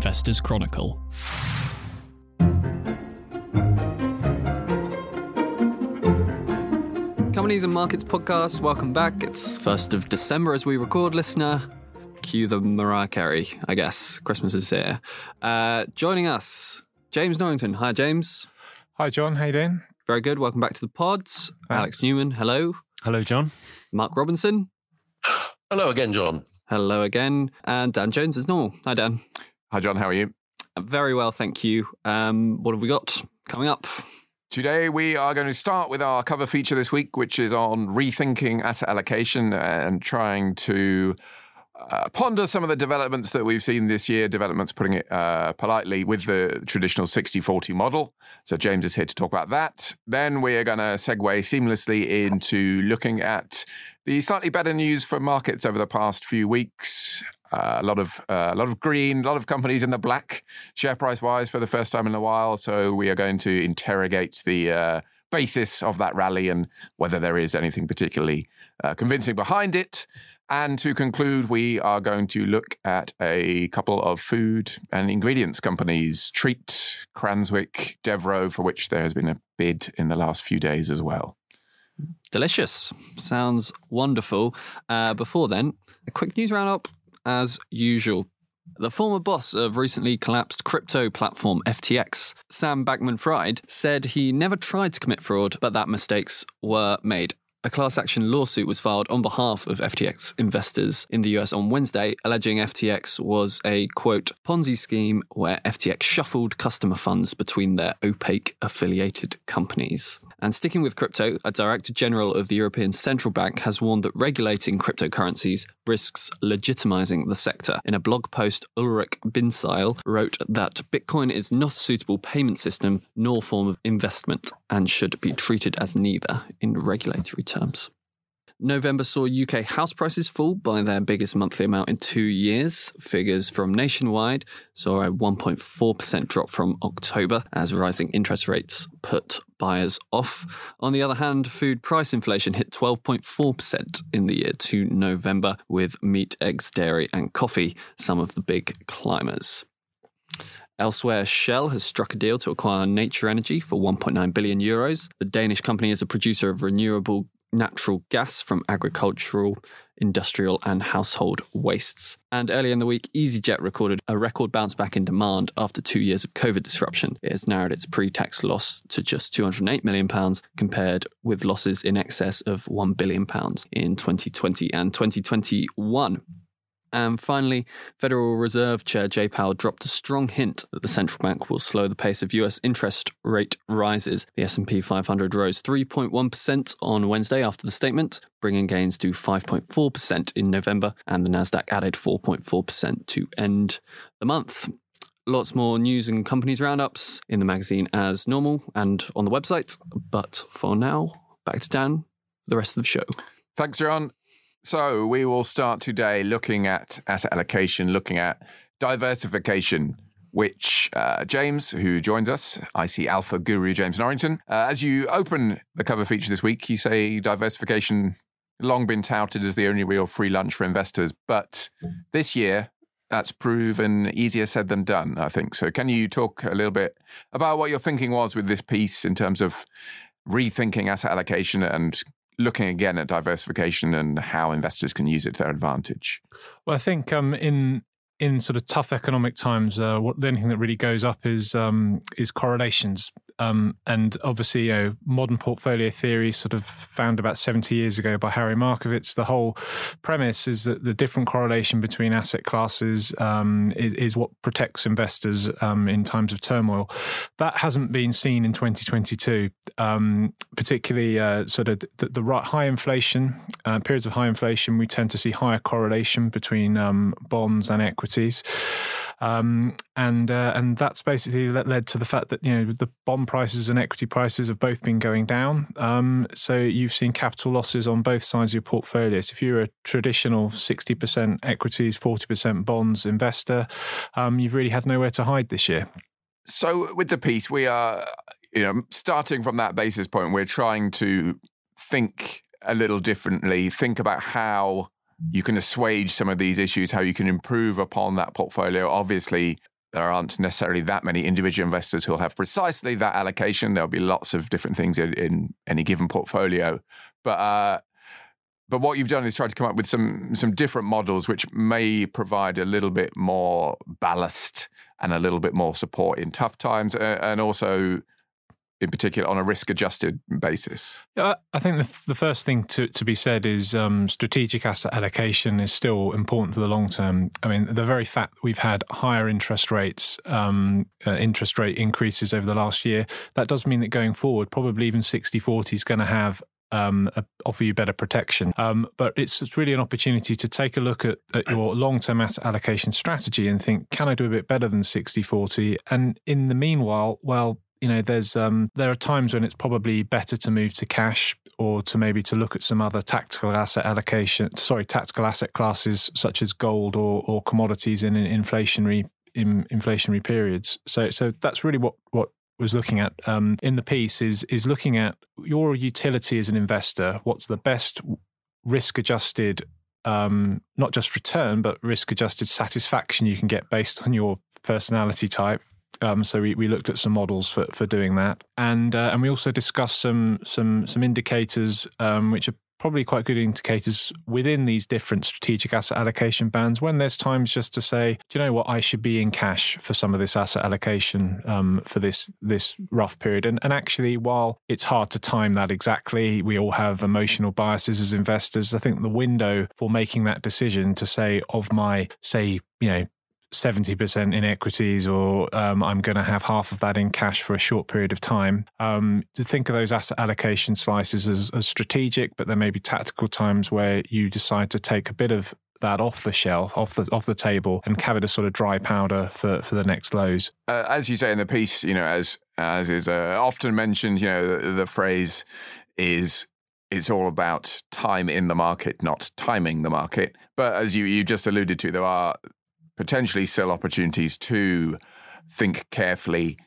Investors Chronicle. Companies and Markets podcast, welcome back. It's 1st of December as we record, listener. Cue the Mariah Carey, I guess. Christmas is here. Uh, joining us, James Norrington. Hi, James. Hi, John. How you doing? Very good. Welcome back to the pods. Alex Newman, hello. Hello, John. Mark Robinson, Hello again, John. hello again. And Dan Jones as normal. Hi, Dan. Hi, John. How are you? Very well, thank you. Um, what have we got coming up? Today, we are going to start with our cover feature this week, which is on rethinking asset allocation and trying to uh, ponder some of the developments that we've seen this year. Developments, putting it uh, politely, with the traditional 60 40 model. So, James is here to talk about that. Then, we are going to segue seamlessly into looking at the slightly better news for markets over the past few weeks. Uh, a lot of uh, a lot of green, a lot of companies in the black, share price wise, for the first time in a while. So we are going to interrogate the uh, basis of that rally and whether there is anything particularly uh, convincing behind it. And to conclude, we are going to look at a couple of food and ingredients companies: Treatt, Cranswick, Devro, for which there has been a bid in the last few days as well. Delicious. Sounds wonderful. Uh, before then, a quick news roundup as usual. The former boss of recently collapsed crypto platform FTX, Sam Bankman Fried, said he never tried to commit fraud, but that mistakes were made. A class action lawsuit was filed on behalf of FTX investors in the US on Wednesday, alleging FTX was a quote Ponzi scheme where FTX shuffled customer funds between their opaque affiliated companies. And sticking with crypto, a director general of the European Central Bank has warned that regulating cryptocurrencies risks legitimizing the sector. In a blog post, Ulrich Bindseil wrote that Bitcoin is not a suitable payment system nor form of investment and should be treated as neither in regulatory terms. November saw UK house prices fall by their biggest monthly amount in two years. Figures from Nationwide saw a 1.4% drop from October as rising interest rates put buyers off. On the other hand, food price inflation hit 12.4% in the year to November, with meat, eggs, dairy, and coffee some of the big climbers. Elsewhere, Shell has struck a deal to acquire Nature Energy for 1.9 billion euros. The Danish company is a producer of renewable natural gas from agricultural, industrial, and household wastes. And earlier in the week, EasyJet recorded a record bounce back in demand after two years of COVID disruption. It has narrowed its pre tax loss to just £208 million, compared with losses in excess of £1 billion in 2020 and 2021. And finally, Federal Reserve Chair Jay Powell dropped a strong hint that the central bank will slow the pace of US interest rate rises. The S&P 500 rose 3.1% on Wednesday after the statement, bringing gains to 5.4% in November, and the Nasdaq added 4.4% to end the month. Lots more news and companies roundups in the magazine as normal and on the website. But for now, back to Dan the rest of the show. Thanks, John. So we will start today looking at asset allocation, looking at diversification, which uh, James, who joins us, IC Alpha Guru James Norrington, uh, as you open the cover feature this week, you say diversification long been touted as the only real free lunch for investors, but this year that's proven easier said than done, I think. So can you talk a little bit about what your thinking was with this piece in terms of rethinking asset allocation and looking again at diversification and how investors can use it to their advantage. Well, I think um, in in sort of tough economic times, uh, what the only thing that really goes up is um, is correlations. Um, and obviously, you know, modern portfolio theory, sort of found about 70 years ago by Harry Markowitz, the whole premise is that the different correlation between asset classes um, is, is, what protects investors um, in times of turmoil. That hasn't been seen in 2022, um, particularly uh, sort of the, the right high inflation, uh, periods of high inflation, we tend to see higher correlation between um, bonds and equities. Um, and uh, and that's basically led to the fact that you know the bond prices and equity prices have both been going down. Um, so you've seen capital losses on both sides of your portfolio. So if you're a traditional sixty percent equities, forty percent bonds investor, um, you've really had nowhere to hide this year. So with the piece, we are you know starting from that basis point. We're trying to think a little differently. Think about how you can assuage some of these issues, how you can improve upon that portfolio. Obviously, there aren't necessarily that many individual investors who'll have precisely that allocation. There'll be lots of different things in, in any given portfolio, but uh, but what you've done is tried to come up with some some different models which may provide a little bit more ballast and a little bit more support in tough times, uh, and also in particular on a risk adjusted basis? I think the, the first thing to, to be said is um, strategic asset allocation is still important for the long term. I mean, the very fact that we've had higher interest rates, um, uh, interest rate increases over the last year, that does mean that going forward, probably even 60 40 is going to have um, offer you better protection. Um, but it's, it's, really an opportunity to take a look at, at your long term asset allocation strategy and think, can I do a bit better than 60 40? And in the meanwhile, well, you know there's um, there are times when it's probably better to move to cash or to maybe to look at some other tactical asset allocation sorry tactical asset classes such as gold or, or commodities in, in inflationary in inflationary periods. So so that's really what what was looking at um, in the piece is is looking at your utility as an investor what's the best risk adjusted um, not just return but risk adjusted satisfaction you can get based on your personality type um, so we, we looked at some models for, for doing that, and uh, and we also discussed some some some indicators um, which are probably quite good indicators within these different strategic asset allocation bands when there's times just to say, do you know what, I should be in cash for some of this asset allocation um, for this this rough period. And, and actually, while it's hard to time that exactly, we all have emotional biases as investors. I think the window for making that decision to say of my say you know 70% in equities or um, I'm going to have half of that in cash for a short period of time. Um, to think of those asset allocation slices as, as strategic, but there may be tactical times where you decide to take a bit of that off the shelf, off the off the table, and have it as sort of dry powder for, for the next lows. Uh, as you say in the piece, you know, as as is uh, often mentioned, you know, the, the phrase is it's all about time in the market, not timing the market. But as you, you just alluded to, there are potentially sell opportunities to think carefully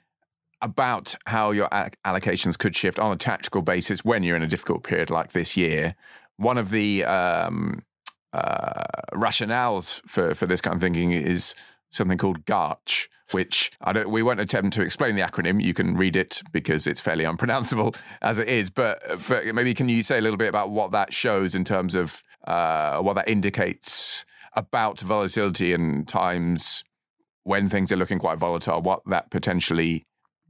about how your allocations could shift on a tactical basis when you're in a difficult period like this year. One of the um, uh, rationales for, for this kind of thinking is something called GARCH, which I don't, we won't attempt to explain the acronym. You can read it because it's fairly unpronounceable as it is. But but maybe can you say a little bit about what that shows in terms of uh, what that indicates about volatility and times when things are looking quite volatile, what that potentially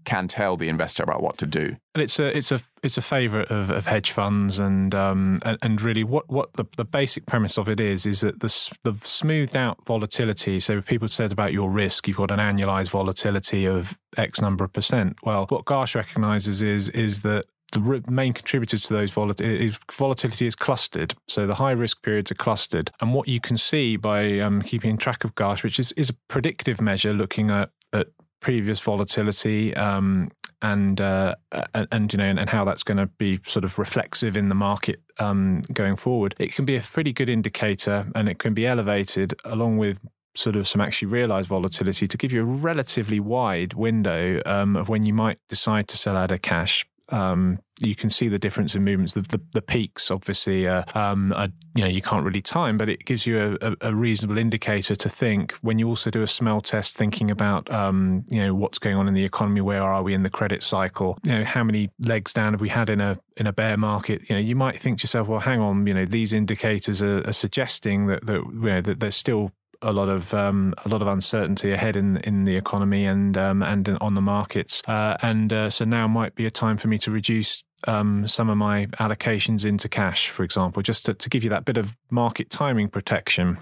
can tell the investor about what to do. And it's a it's a it's a favourite of, of hedge funds and um and, and, really what what the, the basic premise of it is is that the the smoothed out volatility. So people said about your risk, you've got an annualized volatility of X number of percent. Well, what GARCH recognises is is that the main contributors to those volatility is, volatility is clustered. So the high risk periods are clustered. And what you can see by um, keeping track of GARCH, which is, is a predictive measure looking at, at previous volatility um, and, uh, and, and you know and how that's going to be sort of reflexive in the market um, going forward. It can be a pretty good indicator, and it can be elevated along with sort of some actually realized volatility to give you a relatively wide window um, of when you might decide to sell out of cash um, you can see the difference in movements. The, the, the peaks, obviously, uh, um, are, you know, you can't really time, but it gives you a, a, reasonable indicator to think when you also do a smell test, thinking about, um, you know, what's going on in the economy, where are we in the credit cycle, you know, how many legs down have we had in a in a bear market? You know, you might think to yourself, well, hang on, you know, these indicators are, are suggesting that that you know that there's still a lot of um, a lot of uncertainty ahead in in the economy and um, and on the markets, uh, and uh, so now might be a time for me to reduce um, some of my allocations into cash, for example, just to, to give you that bit of market timing protection.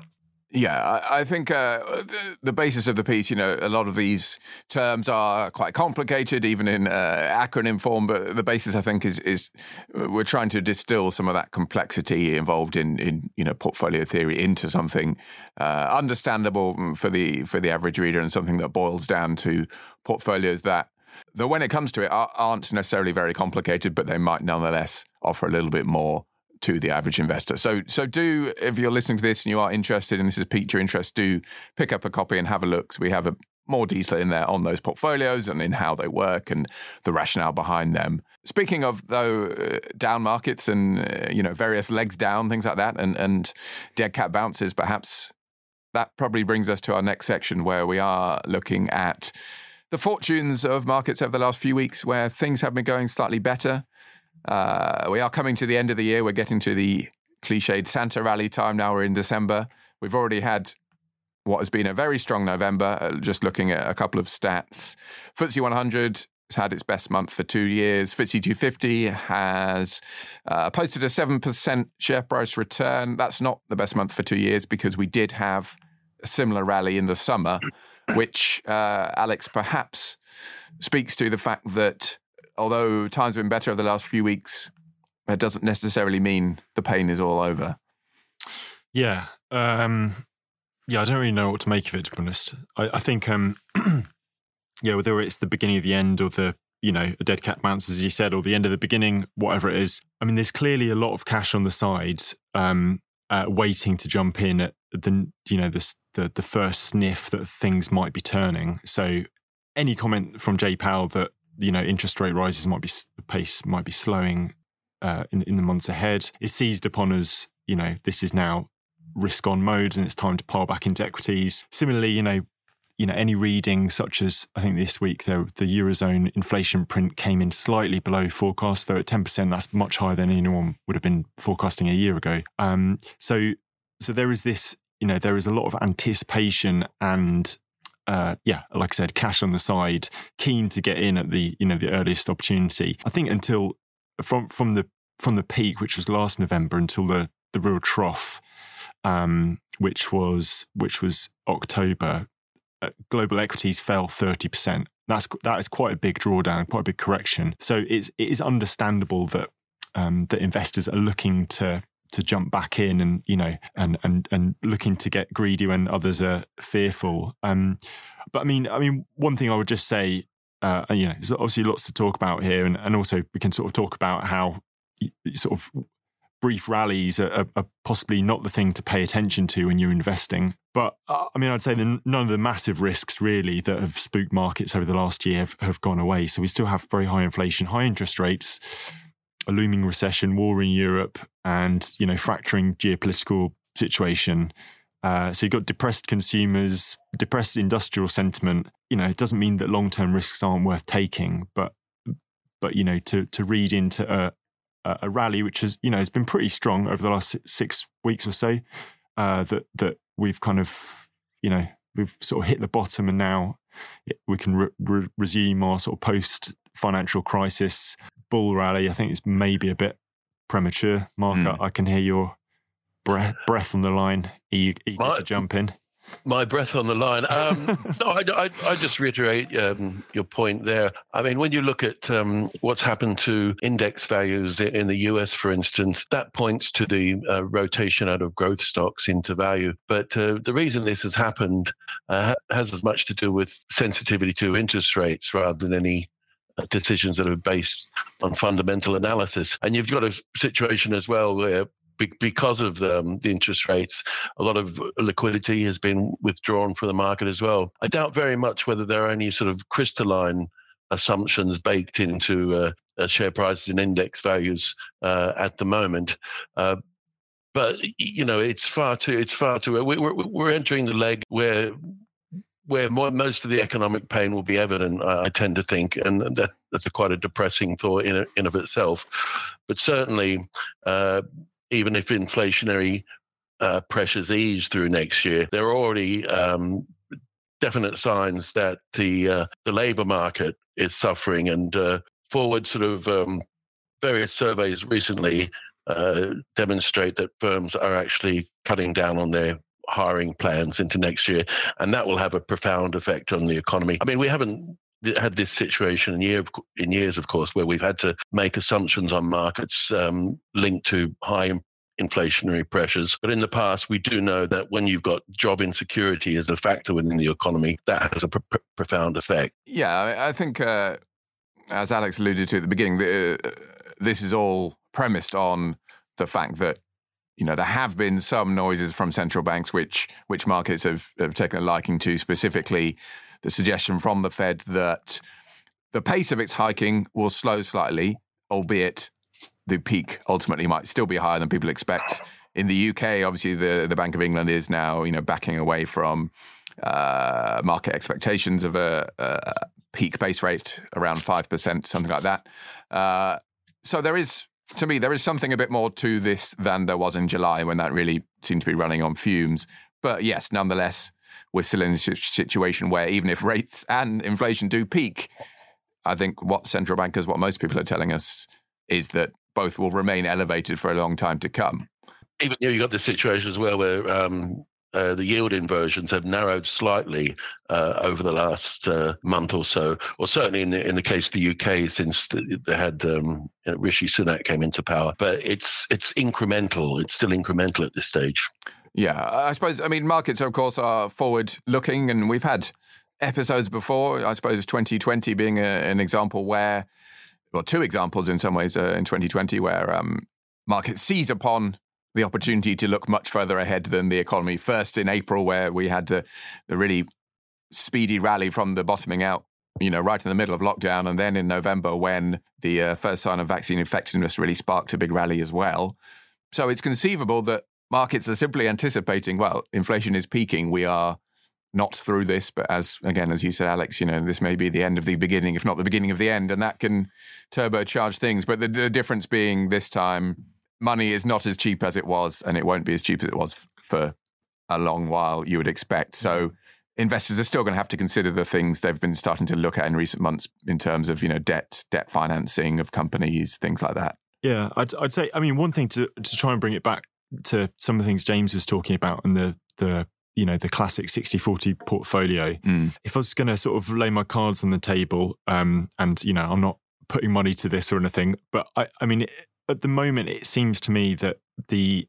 Yeah, I, think uh, the, the, basis of the piece, you know, a lot of these terms are quite complicated, even in uh, acronym form. But the basis, I think, is is we're trying to distill some of that complexity involved in in you know portfolio theory into something uh, understandable for the for the average reader and something that boils down to portfolios that that when it comes to it aren't necessarily very complicated, but they might nonetheless offer a little bit more to the average investor. So, so do if you're listening to this and you are interested and this has piqued your interest, do pick up a copy and have a look. So we have a more detail in there on those portfolios and in how they work and the rationale behind them. Speaking of though uh, down markets and uh, you know various legs down things like that and and dead cat bounces, perhaps that probably brings us to our next section where we are looking at the fortunes of markets over the last few weeks where things have been going slightly better. Uh, we are coming to the end of the year. We're getting to the cliched Santa rally time now. We're in December. We've already had what has been a very strong November. Uh, just looking at a couple of stats, FTSE 100 has had its best month for two years. FTSE 250 has uh, posted a 7% share price return. That's not the best month for two years because we did have a similar rally in the summer, which, uh, Alex, perhaps speaks to the fact that although times have been better over the last few weeks, that doesn't necessarily mean the pain is all over. Yeah. Um, yeah, I don't really know what to make of it, to be honest. I, I think, um, yeah, whether it's the beginning of the end or the, you know, a dead cat bounce, as you said, or the end of the beginning, whatever it is. I mean, there's clearly a lot of cash on the sides um, uh, waiting to jump in at the, you know, the, the, the first sniff that things might be turning. So any comment from Jay Powell that, you know, interest rate rises might be, pace might be slowing uh, in, in the months ahead is seized upon as, you know, this is now risk on mode and it's time to pile back into equities. Similarly, you know, you know, any reading such as I think this week the the eurozone inflation print came in slightly below forecast, though at ten percent that's much higher than anyone would have been forecasting a year ago. Um, so so there is this, you know, there is a lot of anticipation and uh, yeah, like I said, cash on the side, keen to get in at the you know the earliest opportunity. I think until from from the from the peak, which was last November, until the the real trough, um, which was which was October, uh, global equities fell thirty percent. That's that is quite a big drawdown, quite a big correction. So it's it is understandable that um, that investors are looking to to jump back in and you know and and and looking to get greedy when others are fearful. Um, but I mean, I mean, one thing I would just say, uh, you know, there's obviously lots to talk about here, and and also we can sort of talk about how sort of brief rallies are, are, possibly not the thing to pay attention to when you're investing. But uh, I mean, I'd say that none of the massive risks really that have spooked markets over the last year have, have gone away. So we still have very high inflation, high interest rates, a looming recession, war in Europe, and you know, fracturing geopolitical situation. Uh, so you've got depressed consumers, depressed industrial sentiment. You know, it doesn't mean that long-term risks aren't worth taking, but but you know, to to read into a, a rally which has you know has been pretty strong over the last six weeks or so. Uh, that that we've kind of you know we've sort of hit the bottom and now we can re- re- resume our sort of post financial crisis bull rally. I think it's maybe a bit premature. Mark, mm. I, I, can hear your breath breath on the line, eager, eager to jump in my breath on the line. Um, no, I, I, I, just reiterate um, your point there. I mean, when you look at um, what's happened to index values in the US, for instance, that points to the uh, rotation out of growth stocks into value. But uh, the reason this has happened uh, has as much to do with sensitivity to interest rates rather than any decisions that are based on fundamental analysis. And you've got a situation as well where because of the, um, the interest rates, a lot of liquidity has been withdrawn from the market as well. I doubt very much whether there are any sort of crystalline assumptions baked into uh, uh, share prices and index values uh, at the moment. Uh, but you know, it's far too. It's far too. We're, we're entering the leg where where most of the economic pain will be evident. I, I tend to think, and that, that's a quite a depressing thought in in of itself. But certainly, uh, even if inflationary uh, pressures ease through next year, there are already um, definite signs that the uh, the labour market is suffering, and uh, forward sort of um, various surveys recently uh, demonstrate that firms are actually cutting down on their hiring plans into next year, and that will have a profound effect on the economy. I mean, we haven't had this situation in, year, in years, of course, where we've had to make assumptions on markets um, linked to high inflationary pressures. But in the past, we do know that when you've got job insecurity as a factor within the economy, that has a pr- profound effect. Yeah, I think, uh, as Alex alluded to at the beginning, the, uh, this is all premised on the fact that you know there have been some noises from central banks which which markets have, have taken a liking to specifically the suggestion from the Fed that the pace of its hiking will slow slightly, albeit the peak ultimately might still be higher than people expect in the UK, obviously, the, the Bank of England is now, you know, backing away from uh, market expectations of a, a, peak base rate around 5%, something like that. Uh, so there is, to me, there is something a bit more to this than there was in July when that really seemed to be running on fumes. But yes, nonetheless, we're still in a situation where even if rates and inflation do peak, I think what central bankers, what most people are telling us is that both will remain elevated for a long time to come. Even you, know, you got this situation as well where um, uh, the yield inversions have narrowed slightly uh, over the last uh, month or so, or certainly in the, in the case of the UK since the, they had um, know, Rishi Sunak came into power. But it's it's incremental. It's still incremental at this stage. Yeah, I suppose. I mean, markets, of course, are forward looking, and we've had episodes before. I suppose 2020 being a, an example where, well, two examples in some ways uh, in 2020 where um, markets seize upon the opportunity to look much further ahead than the economy. First in April, where we had the, the really speedy rally from the bottoming out you know, right in the middle of lockdown. And then in November, when the uh, first sign of vaccine effectiveness really sparked a big rally as well. So it's conceivable that markets are simply anticipating, well, inflation is peaking. We are not through this, but as again, as you said, Alex, you know, this may be the end of the beginning, if not the beginning of the end, and that can turbocharge things. But the, the difference being this time, money is not as cheap as it was, and it won't be as cheap as it was for a long while. You would expect so. Investors are still going to have to consider the things they've been starting to look at in recent months in terms of you know debt, debt financing of companies, things like that. Yeah, I'd, I'd say. I mean, one thing to to try and bring it back to some of the things James was talking about and the the you know the classic 60-40 portfolio mm. if i was going to sort of lay my cards on the table um, and you know i'm not putting money to this or anything but i, I mean at the moment it seems to me that the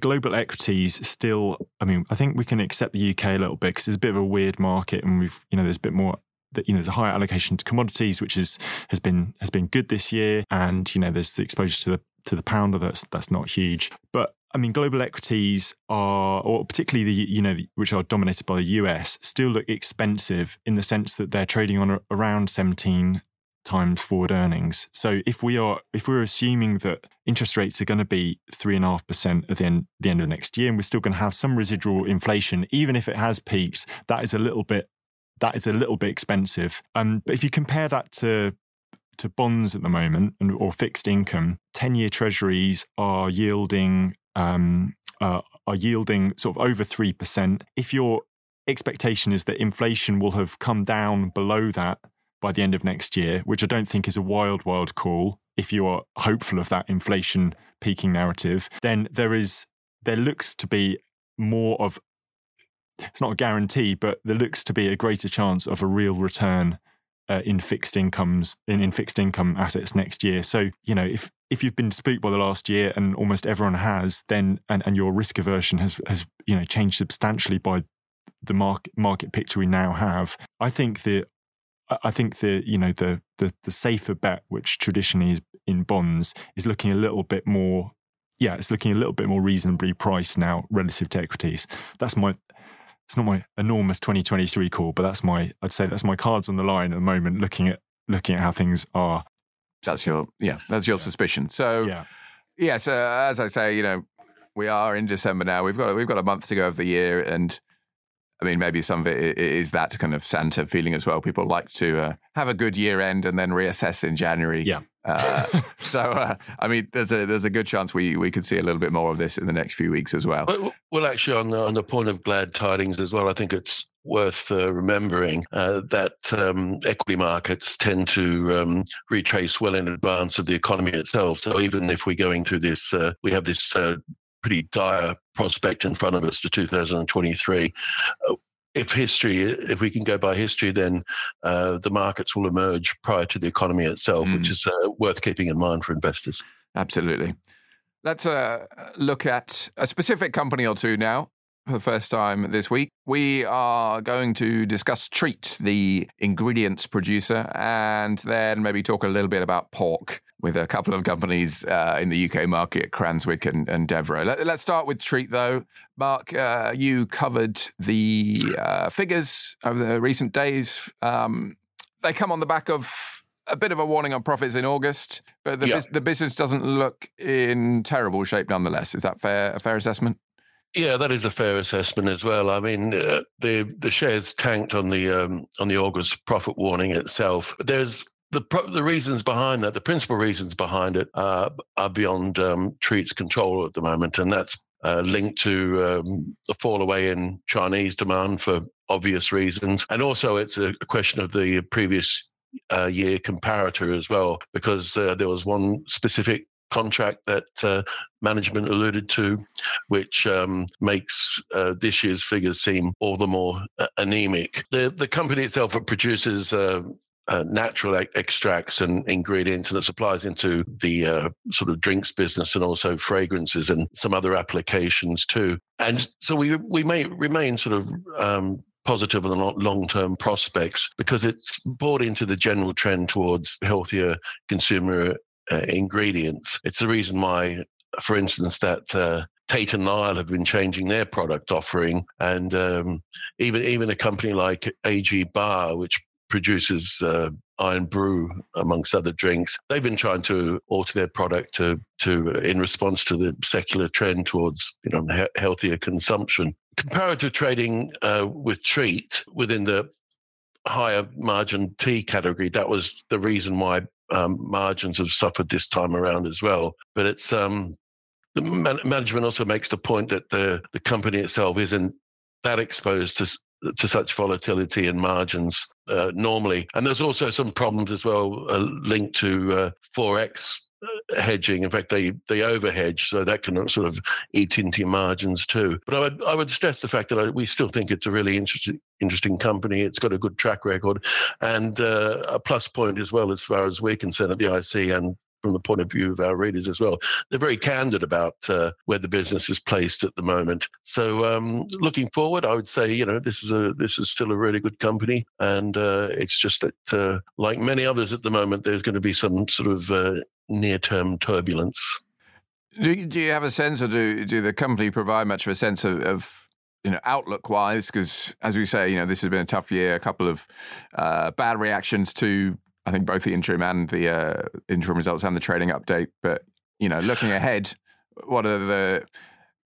global equities still i mean i think we can accept the uk a little bit because it's a bit of a weird market and we've you know there's a bit more that you know there's a higher allocation to commodities which is has been has been good this year and you know there's the exposure to the to the pounder that's that's not huge. But I mean, global equities are, or particularly the you know which are dominated by the US, still look expensive in the sense that they're trading on around seventeen times forward earnings. So if we are if we're assuming that interest rates are going to be three and a half percent at the end the end of next year, and we're still going to have some residual inflation, even if it has peaks, that is a little bit that is a little bit expensive. Um, but if you compare that to to bonds at the moment and, or fixed income, 10 year treasuries are yielding um, uh, are yielding sort of over 3%. If your expectation is that inflation will have come down below that by the end of next year, which I don't think is a wild, wild call, if you are hopeful of that inflation peaking narrative, then there is there looks to be more of it's not a guarantee, but there looks to be a greater chance of a real return uh, in fixed incomes in, in fixed income assets next year. So you know if if you've been spooked by the last year and almost everyone has, then and, and your risk aversion has has you know changed substantially by the market market picture we now have. I think the I think the you know the the the safer bet, which traditionally is in bonds, is looking a little bit more. Yeah, it's looking a little bit more reasonably priced now relative to equities. That's my it's not my enormous 2023 call, but that's my I'd say that's my cards on the line at the moment. Looking at looking at how things are. That's your yeah. That's your yeah. suspicion. So yeah. yeah. So as I say, you know, we are in December now. We've got we've got a month to go of the year, and I mean, maybe some of it is that kind of Santa feeling as well. People like to uh, have a good year end and then reassess in January. Yeah. Uh, so, uh, I mean, there's a there's a good chance we we could see a little bit more of this in the next few weeks as well. Well, well actually, on the, on the point of glad tidings as well, I think it's worth uh, remembering uh, that um, equity markets tend to um, retrace well in advance of the economy itself. So even if we're going through this, uh, we have this uh, pretty dire prospect in front of us to 2023. Uh, if history, if we can go by history, then uh, the markets will emerge prior to the economy itself, mm. which is uh, worth keeping in mind for investors. Absolutely. Let's uh, look at a specific company or two now for the first time this week. We are going to discuss Treatt, the ingredients producer, and then maybe talk a little bit about pork with a couple of companies uh, in the UK market, Cranswick and, and Devro. Let, us start with Treatt, though. Mark, uh, you covered the uh, figures over the recent days. Um, they come on the back of a bit of a warning on profits in August, but the, Yeah. bus- the business doesn't look in terrible shape nonetheless. Is that fair? A fair assessment? Yeah, that is a fair assessment as well. I mean, uh, the the shares tanked on the um, on the August profit warning itself. There's the the reasons behind that. The principal reasons behind it uh, are beyond um, Treatt's control at the moment, and that's uh, linked to um, the fall away in Chinese demand for obvious reasons, and also it's a, question of the previous uh, year comparator as well, because uh, there was one specific contract that uh, management alluded to, which um, makes uh, this year's figures seem all the more uh, anemic. The the company itself it produces. Uh, uh, natural e- extracts and ingredients, and it supplies into the uh, sort of drinks business and also fragrances and some other applications too. And so we we may remain sort of um, positive on the long term prospects because it's bought into the general trend towards healthier consumer uh, ingredients. It's the reason why, for instance, that uh, Tate and Lyle have been changing their product offering, and um, even even a company like AG Barr, which produces uh, Irn-Bru amongst other drinks, they've been trying to alter their product to to in response to the secular trend towards you know he- healthier consumption. Comparative trading uh, with Treatt within the higher margin tea category, that was the reason why um, margins have suffered this time around as well. But it's um, the man- management also makes the point that the the company itself isn't that exposed to to such volatility in margins uh, normally, and there's also some problems as well uh, linked to uh, forex uh, hedging. In fact, they they overhedge, so that can sort of eat into your margins too. But I would I would stress the fact that I, we still think it's a really interesting interesting company. It's got a good track record, and uh, a plus point as well as far as we're concerned at the IC and from the point of view of our readers as well. They're very candid about uh, where the business is placed at the moment. So um, looking forward, I would say you know this is a this is still a really good company, and uh, it's just that uh, like many others at the moment, there's going to be some sort of uh, near term turbulence. Do, do you have a sense, or do do the company provide much of a sense of, of you know outlook wise? Because as we say, you know this has been a tough year. A couple of uh, bad reactions to I think both the interim and the uh, interim results and the trading update. But you know, looking ahead, what are the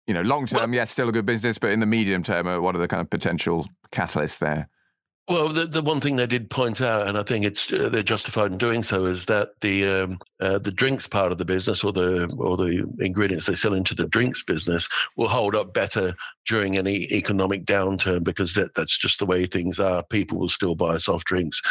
you know long term? yes, still a good business, but in the medium term, uh, what are the kind of potential catalysts there? Well, the, the one thing they did point out, and I think it's uh, they're justified in doing so, is that the um, uh, the drinks part of the business, or the or the ingredients they sell into the drinks business, will hold up better during any economic downturn because that, that's just the way things are. People will still buy soft drinks.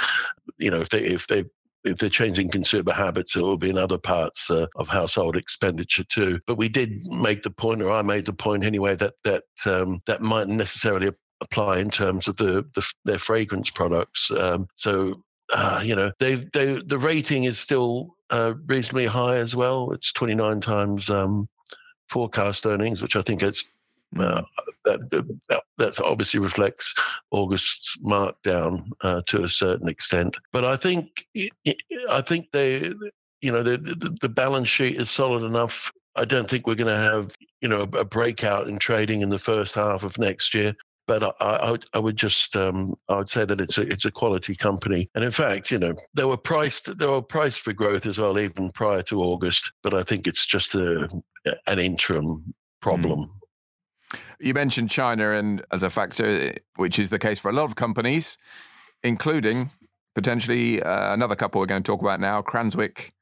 You know, if they if they if they're changing consumer habits, it will be in other parts uh, of household expenditure too. But we did make the point, or I made the point anyway, that that um, that mightn't necessarily apply in terms of the, the their fragrance products. Um, so uh, you know, they they the rating is still uh, reasonably high as well. It's twenty nine times um, forecast earnings, which I think it's. Uh, that, that that obviously reflects August's markdown uh, to a certain extent, but I think I think they, you know, the, the the balance sheet is solid enough. I don't think we're going to have you know a, a breakout in trading in the first half of next year but I, I, I would just um, I would say that it's a it's a quality company, and in fact, you know, they were priced they were priced for growth as well, even prior to August. But I think it's just a an interim problem. Mm. You mentioned China and as a factor, which is the case for a lot of companies, including potentially uh, another couple we're going to talk about now, Cranswick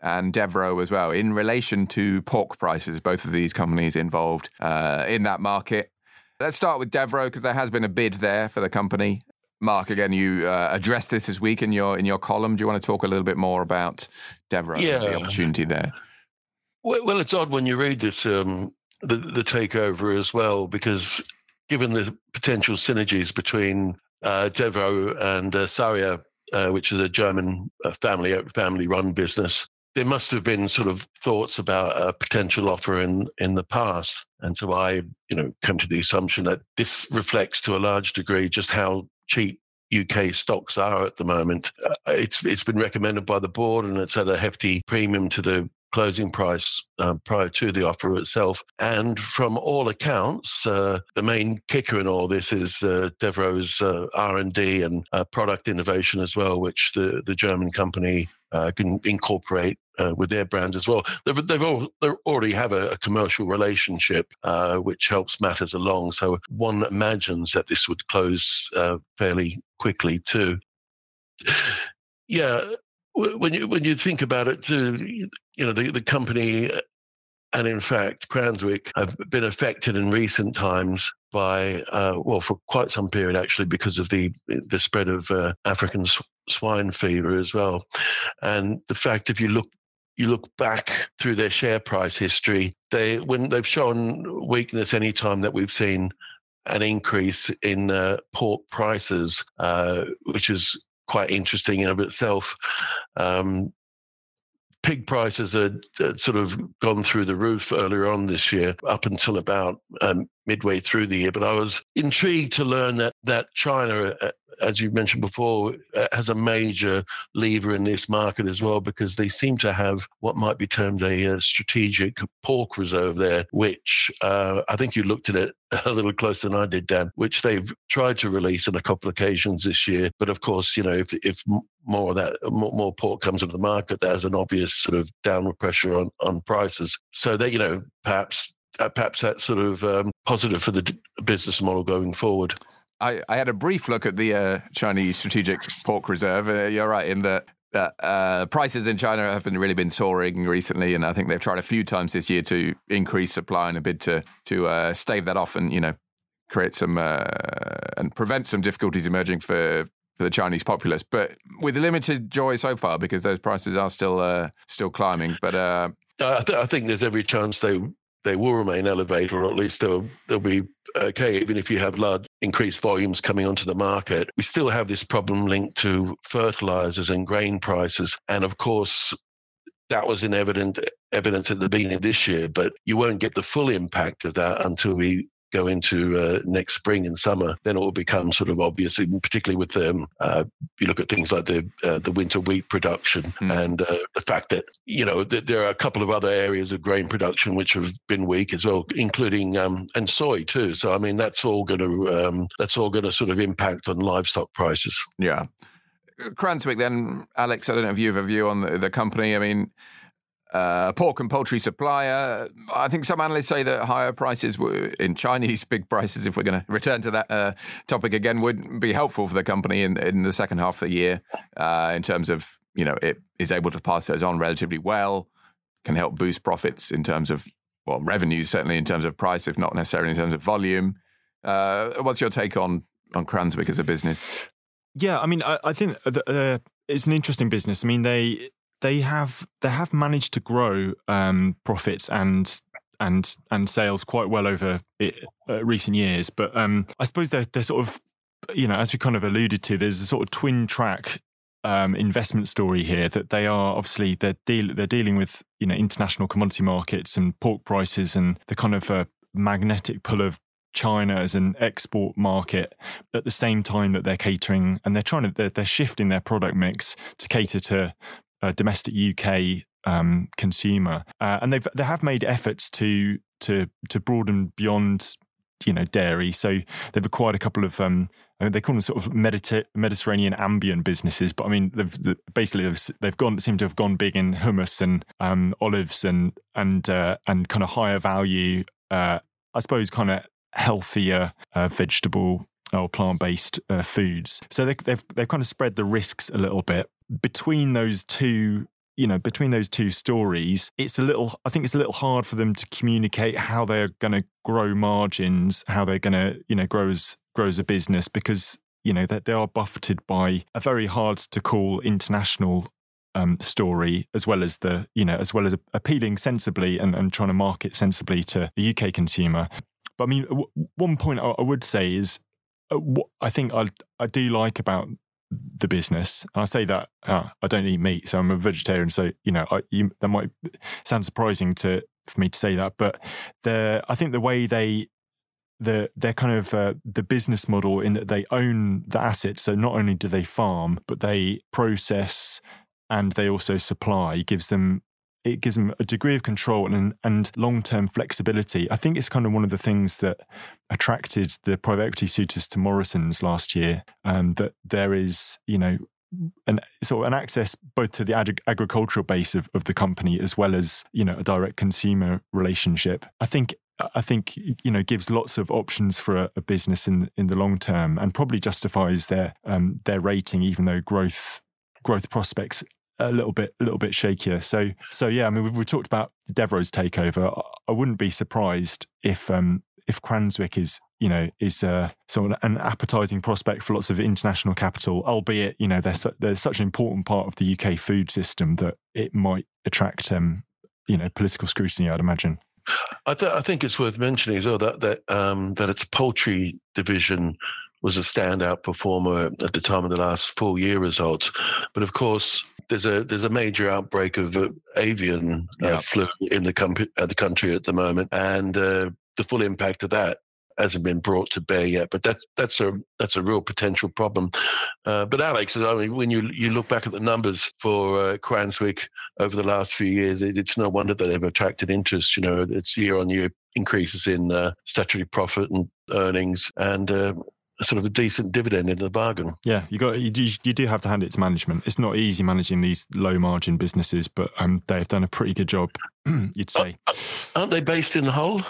and Devro as well, in relation to pork prices. Both of these companies involved uh, in that market. Let's start with Devro because there has been a bid there for the company. Mark, again, you uh, addressed this this week in your in your column. Do you want to talk a little bit more about Devro Yeah. and the opportunity there? Well, well, it's odd when you read this um, the the takeover as well, because given the potential synergies between uh, Devro and uh, Saria, uh, which is a German uh, family family run business, there must have been sort of thoughts about a potential offer in in the past, and so I, you know, come to the assumption that this reflects to a large degree just how cheap UK stocks are at the moment. Uh, it's it's been recommended by the board, and it's at a hefty premium to the closing price uh, prior to the offer itself. And from all accounts, uh, the main kicker in all this is uh, Devro's uh, R&D and uh, product innovation as well, which the, the German company uh, can incorporate with their brand as well. They've, they've all, they already have a, a commercial relationship, which helps matters along. So one imagines that this would close fairly quickly too. Yeah, when you when you think about it you know the, the company and in fact, Cranswick have been affected in recent times by, uh, well, for quite some period actually, because of the the spread of uh, African swine fever as well, and the fact if you look you look back through their share price history, they when they've shown weakness any time that we've seen an increase in uh, pork prices, uh, which is quite interesting in of itself. Um, pig prices had, sort of gone through the roof earlier on this year, up until about um, midway through the year. But I was intrigued to learn that that China uh, as you mentioned before, uh, has a major lever in this market as well because they seem to have what might be termed a, a uh, strategic pork reserve there, which uh, I think you looked at it a little closer than I did, Dan, which they've tried to release on a couple of occasions this year. But of course, you know, if if more of that more, more pork comes into the market, there's an obvious sort of downward pressure on on prices. So that you know, perhaps uh, perhaps that's sort of um, positive for the d- business model going forward. I, I had a brief look at the uh, Chinese strategic pork reserve. Uh, you're right in that uh, uh, prices in China have been really been soaring recently, and I think they've tried a few times this year to increase supply in a bid to to uh, stave that off and you know create some uh, and prevent some difficulties emerging for for the Chinese populace. But with limited joy so far because those prices are still still climbing. But I, th- I think there's every chance they they will remain elevated, or at least they'll they'll be okay, even if you have large increased volumes coming onto the market. We still have this problem linked to fertilizers and grain prices, and of course. That was in evident evidence at the beginning of this year, but you won't get the full impact of that until we go into uh, next spring and summer, then it will become sort of obvious, particularly with um, uh, you look at things like the uh, the winter wheat production mm. and uh, the fact that you know there are a couple of other areas of grain production which have been weak as well, including um, and soy too. So I mean that's all going to um, that's all going to sort of impact on livestock prices. Yeah. Cranswick, then, Alex, I don't know if you have a view on the, the company. I mean, uh, pork and poultry supplier. I think some analysts say that higher prices in Chinese big prices, if we're going to return to that uh, topic again, would be helpful for the company in, in the second half of the year uh, in terms of, you know, it is able to pass those on relatively well, can help boost profits in terms of, well, revenues, certainly in terms of price, if not necessarily in terms of volume. Uh, what's your take on, on Cranswick as a business? Yeah, I mean, I, I think uh, it's an interesting business. I mean, they they have they have managed to grow um, profits and and and sales quite well over it, uh, recent years. But um, I suppose they're they're sort of you know as we kind of alluded to, there's a sort of twin track um, investment story here that they are obviously they're deal they're dealing with you know international commodity markets and pork prices and the kind of uh, magnetic pull of China as an export market at the same time that they're catering and they're trying to they're, they're shifting their product mix to cater to a domestic UK um, consumer, uh, and they've they have made efforts to to to broaden beyond you know dairy. So they've acquired a couple of um, they call them sort of Mediter- Mediterranean ambient businesses, but I mean they've basically they've, they've gone seem to have gone big in hummus and um, olives and and uh, and kind of higher value, uh, I suppose, kind of healthier uh, vegetable or plant based uh, foods. So they, they've they've kind of spread the risks a little bit between those two you know between those two stories it's a little i think it's a little hard for them to communicate how they're going to grow margins how they're going to you know grow as a business because you know that they, they are buffeted by a very hard to call international um, story as well as the you know as well as appealing sensibly and, and trying to market sensibly to the uk consumer. But i mean w- one point I, I would say is uh, what I think I I do like about the business. I say that uh, I don't eat meat, so I'm a vegetarian. So you know, I, you, that might sound surprising to for me to say that, but the I think the way they the they're kind of uh, the business model in that they own the assets. So not only do they farm, but they process and they also supply gives them it gives them a degree of control and and long term flexibility. I think it's kind of one of the things that attracted the private equity suitors to Morrison's last year. Um, that there is, you know, an sort of an access both to the ag- agricultural base of, of the company as well as you know a direct consumer relationship. I think I think you know gives lots of options for a, a business in in the long term and probably justifies their um, their rating even though growth growth prospects a little bit a little bit shakier. So so yeah, I mean we, we talked about Devro's takeover. I wouldn't be surprised if um, if Cranswick is you know is uh, sort of an appetizing prospect for lots of international capital, albeit you know they're su- they're such an important part of the UK food system that it might attract um, you know political scrutiny. I'd imagine. I, th- I think it's worth mentioning as well that that um, that its poultry division was a standout performer at the time of the last full year results. But of course, there's a there's a major outbreak of uh, avian uh, Yeah. flu in the, com- uh, the country at the moment, and uh, the full impact of that hasn't been brought to bear yet. But that's that's a that's a real potential problem. Uh, but Alex, I mean, when you you look back at the numbers for uh, Cranswick over the last few years, it, it's no wonder that they've attracted interest. You know, it's year on year increases in uh, statutory profit and earnings, and sort of a decent dividend in the bargain. Yeah, you got you do, you do have to hand it to management. It's not easy managing these low margin businesses, but um, they've done a pretty good job. You'd say Aren't they based in Hull?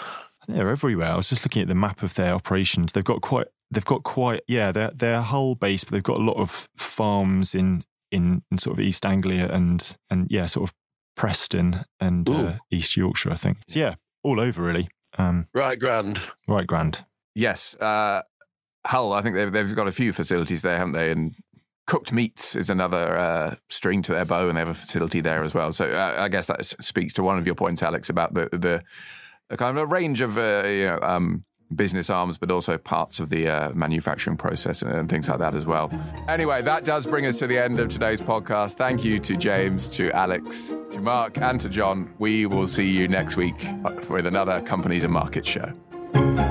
they're everywhere. I was just looking at the map of their operations. They've got quite they've got quite yeah they're they're Hull based, but they've got a lot of farms in in, in sort of East Anglia and and yeah sort of Preston and uh, East Yorkshire, I think. So yeah, all over really. Um, Right, grand. right, grand. Yes, uh, Hull. I think they've they've got a few facilities there, haven't they? And cooked meats is another uh, string to their bow, and they have a facility there as well. So uh, I guess that speaks to one of your points, Alex, about the the, kind of a range of uh, you know. Um, Business arms, but also parts of the uh, manufacturing process and, and things like that as well. Anyway, that does bring us to the end of today's podcast. Thank you to James, to Alex, to Mark, and to John. We will see you next week with another Companies and Markets show.